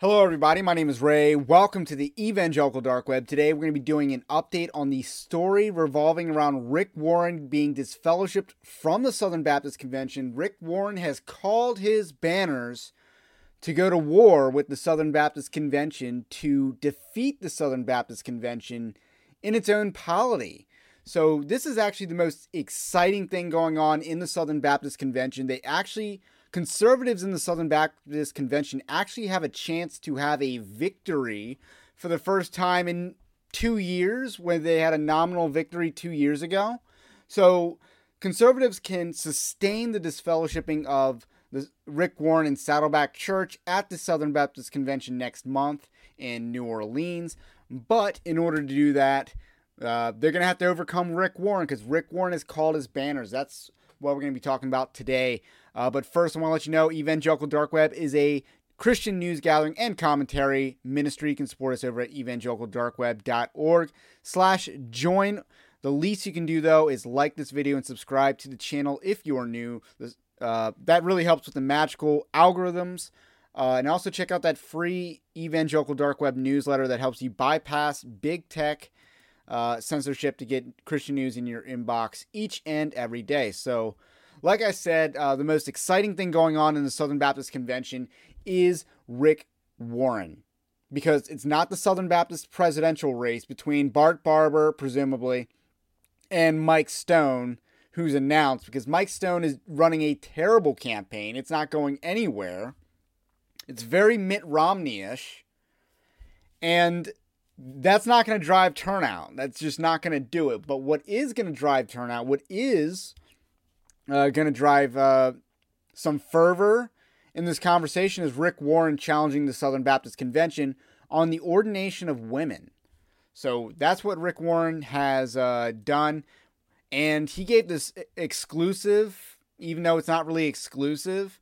Hello, everybody. My name is Ray. Welcome to the Evangelical Dark Web. Today, we're going to be doing an update on the story revolving around Rick Warren being disfellowshipped from the Southern Baptist Convention. Rick Warren has called his banners to go to war with the Southern Baptist Convention to defeat the Southern Baptist Convention in its own polity. So, this is actually the most exciting thing going on in the Southern Baptist Convention. They actually conservatives in the Southern Baptist Convention actually have a chance to have a victory for the first time in two years, when they had a nominal victory two years ago. So conservatives can sustain the disfellowshipping of the Rick Warren and Saddleback Church at the Southern Baptist Convention next month in New Orleans. But in order to do that, uh, they're going to have to overcome Rick Warren because Rick Warren has called his banners. That's what we're going to be talking about today. Uh, but first, I want to let you know Evangelical Dark Web is a Christian news gathering and commentary ministry. You can support us over at evangelicaldarkweb.org slash join. The least you can do, though, is like this video and subscribe to the channel if you are new. Uh, that really helps with the magical algorithms. Uh, and also check out that free Evangelical Dark Web newsletter that helps you bypass big tech uh, censorship to get Christian news in your inbox each and every day. So, like I said, uh, the most exciting thing going on in the Southern Baptist Convention is Rick Warren. Because it's not the Southern Baptist presidential race between Bart Barber, presumably, and Mike Stone, who's announced, because Mike Stone is running a terrible campaign. It's not going anywhere. It's very Mitt Romney ish. And that's not going to drive turnout. That's just not going to do it. But what is going to drive turnout, what is uh, going to drive uh, some fervor in this conversation is Rick Warren challenging the Southern Baptist Convention on the ordination of women. So that's what Rick Warren has uh, done. And he gave this exclusive, even though it's not really exclusive,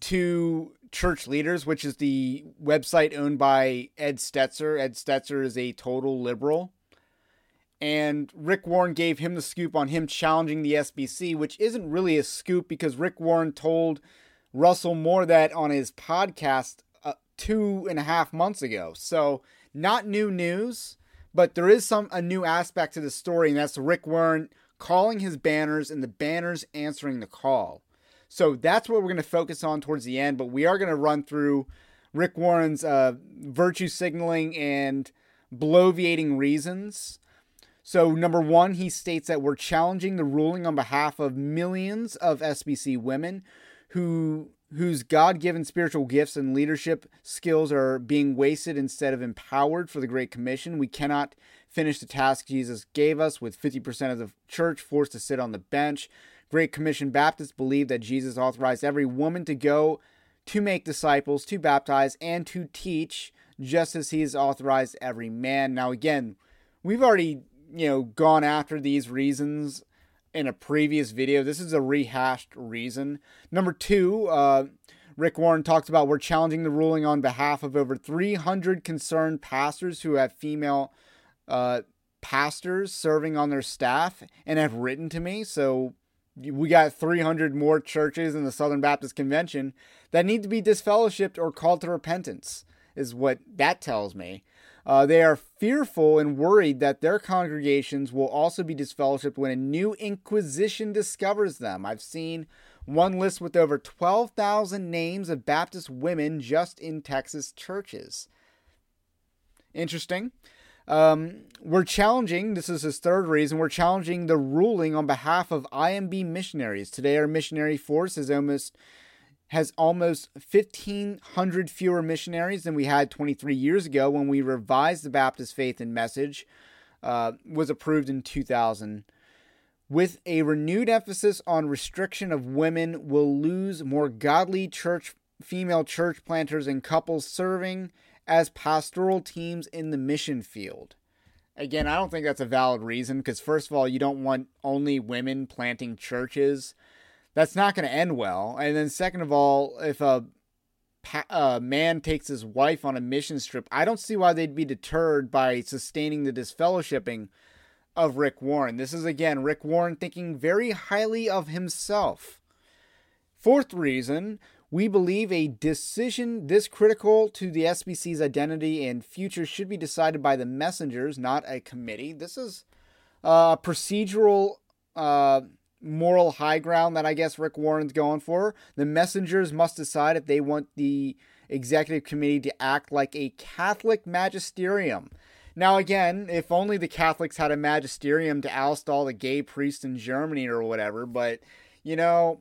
to church leaders, which is the website owned by Ed Stetzer. Ed Stetzer is a total liberal and Rick Warren gave him the scoop on him challenging the SBC, which isn't really a scoop because Rick Warren told Russell Moore that on his podcast uh, two and a half months ago. So not new news, but there is some a new aspect to the story, and that's Rick Warren calling his banners and the banners answering the call. So that's what we're going to focus on towards the end. But we are going to run through Rick Warren's uh, virtue signaling and bloviating reasons so, number one, he states that we're challenging the ruling on behalf of millions of SBC women who whose God-given spiritual gifts and leadership skills are being wasted instead of empowered for the Great Commission. We cannot finish the task Jesus gave us with 50% of the church forced to sit on the bench. Great Commission Baptists believe that Jesus authorized every woman to go to make disciples, to baptize, and to teach, just as he has authorized every man. Now, again, we've already you know, gone after these reasons in a previous video. This is a rehashed reason. Number two, uh, Rick Warren talks about we're challenging the ruling on behalf of over 300 concerned pastors who have female uh, pastors serving on their staff and have written to me. So we got 300 more churches in the Southern Baptist Convention that need to be disfellowshipped or called to repentance, is what that tells me. Uh, they are fearful and worried that their congregations will also be disfellowshipped when a new inquisition discovers them. I've seen one list with over 12,000 names of Baptist women just in Texas churches. Interesting. Um, we're challenging, this is his third reason, we're challenging the ruling on behalf of IMB missionaries. Today, our missionary force is almost has almost 1,500 fewer missionaries than we had 23 years ago when we revised the Baptist Faith and Message, uh, was approved in 2000. With a renewed emphasis on restriction of women, will lose more godly church female church planters and couples serving as pastoral teams in the mission field. Again, I don't think that's a valid reason because, first of all, you don't want only women planting churches that's not going to end well. And then second of all, if a, a man takes his wife on a mission trip, I don't see why they'd be deterred by sustaining the disfellowshipping of Rick Warren. This is again Rick Warren thinking very highly of himself. Fourth reason, we believe a decision this critical to the SBC's identity and future should be decided by the messengers, not a committee. This is a procedural uh, moral high ground that I guess Rick Warren's going for. The messengers must decide if they want the executive committee to act like a Catholic magisterium. Now, again, if only the Catholics had a magisterium to oust all the gay priests in Germany or whatever, but you know,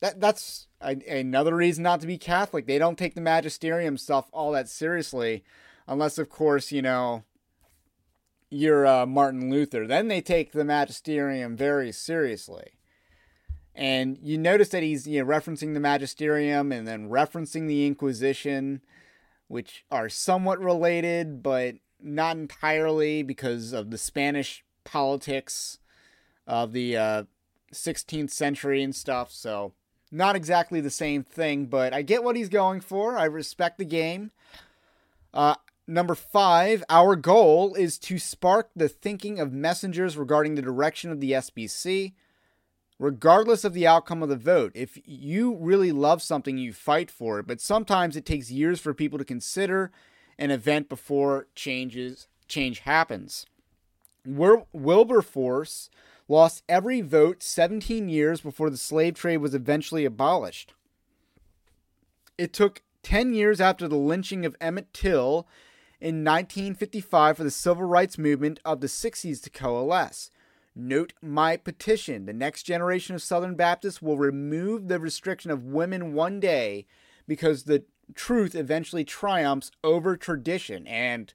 that that's a, another reason not to be Catholic. They don't take the magisterium stuff all that seriously, unless, of course, you know, you're uh, Martin Luther. Then they take the magisterium very seriously. And you notice that he's you know referencing the magisterium and then referencing the Inquisition, which are somewhat related, but not entirely because of the Spanish politics of the uh, 16th century and stuff. So not exactly the same thing, but I get what he's going for. I respect the game. Uh, number five, our goal is to spark the thinking of messengers regarding the direction of the SBC regardless of the outcome of the vote. If you really love something, you fight for it, but sometimes it takes years for people to consider an event before changes change happens. Wilberforce lost every vote 17 years before the slave trade was eventually abolished. It took 10 years after the lynching of Emmett Till in 1955 for the civil rights movement of the 60s to coalesce. Note my petition. The next generation of Southern Baptists will remove the restriction of women one day because the truth eventually triumphs over tradition. And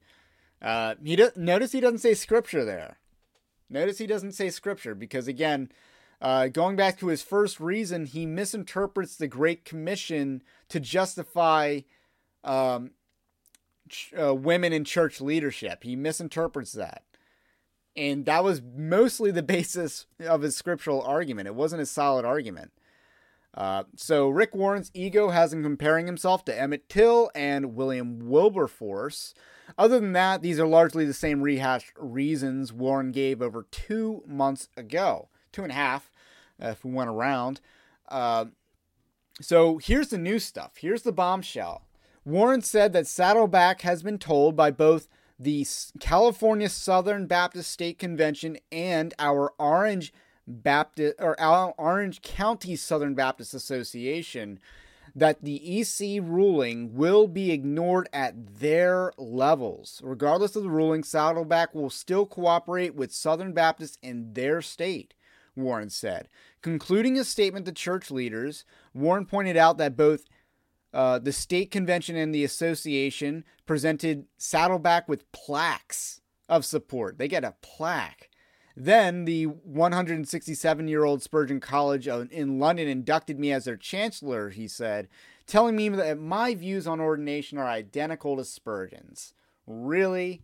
uh, he does, notice he doesn't say scripture there. Notice he doesn't say scripture because, again, uh, going back to his first reason, he misinterprets the Great Commission to justify um, ch- uh, women in church leadership. He misinterprets that. And that was mostly the basis of his scriptural argument. It wasn't a solid argument. Uh, so Rick Warren's ego has him comparing himself to Emmett Till and William Wilberforce. Other than that, these are largely the same rehashed reasons Warren gave over two months ago, two and a half, uh, if we went around. Uh, so here's the new stuff. Here's the bombshell. Warren said that Saddleback has been told by both the California Southern Baptist State Convention and our Orange Baptist or our Orange County Southern Baptist Association that the EC ruling will be ignored at their levels. Regardless of the ruling, Saddleback will still cooperate with Southern Baptists in their state, Warren said. Concluding a statement to church leaders, Warren pointed out that both uh, the state convention and the association presented Saddleback with plaques of support. They get a plaque. Then the 167 year old Spurgeon College in London inducted me as their chancellor, he said, telling me that my views on ordination are identical to Spurgeon's. Really?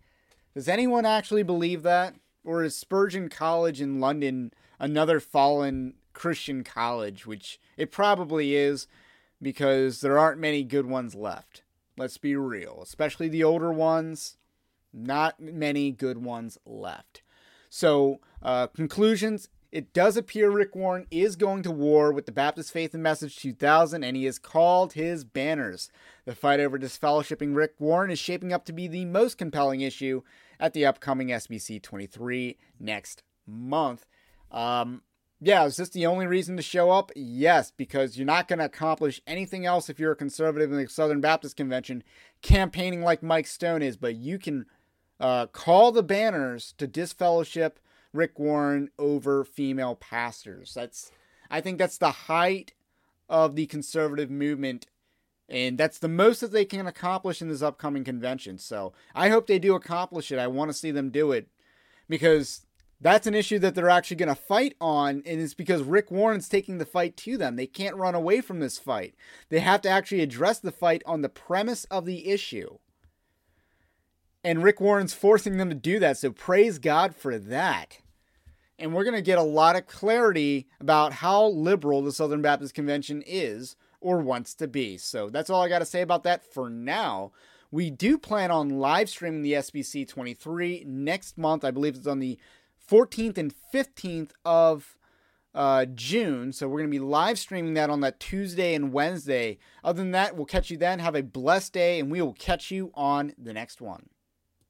Does anyone actually believe that? Or is Spurgeon College in London another fallen Christian college, which it probably is, because there aren't many good ones left. Let's be real, especially the older ones. Not many good ones left. So, uh, conclusions it does appear Rick Warren is going to war with the Baptist Faith and Message 2000, and he has called his banners. The fight over disfellowshipping Rick Warren is shaping up to be the most compelling issue at the upcoming SBC 23 next month. Um, Yeah, is this the only reason to show up? Yes, because you're not going to accomplish anything else if you're a conservative in the Southern Baptist Convention campaigning like Mike Stone is, but you can uh, call the banners to disfellowship Rick Warren over female pastors. That's I think that's the height of the conservative movement and that's the most that they can accomplish in this upcoming convention. So, I hope they do accomplish it. I want to see them do it because that's an issue that they're actually going to fight on and it's because Rick Warren's taking the fight to them. They can't run away from this fight. They have to actually address the fight on the premise of the issue. And Rick Warren's forcing them to do that. So praise God for that. And we're going to get a lot of clarity about how liberal the Southern Baptist Convention is or wants to be. So that's all I got to say about that for now. We do plan on live streaming the SBC 23 next month. I believe it's on the 14th and 15th of uh, June. So we're going to be live streaming that on that Tuesday and Wednesday. Other than that, we'll catch you then. Have a blessed day, and we will catch you on the next one.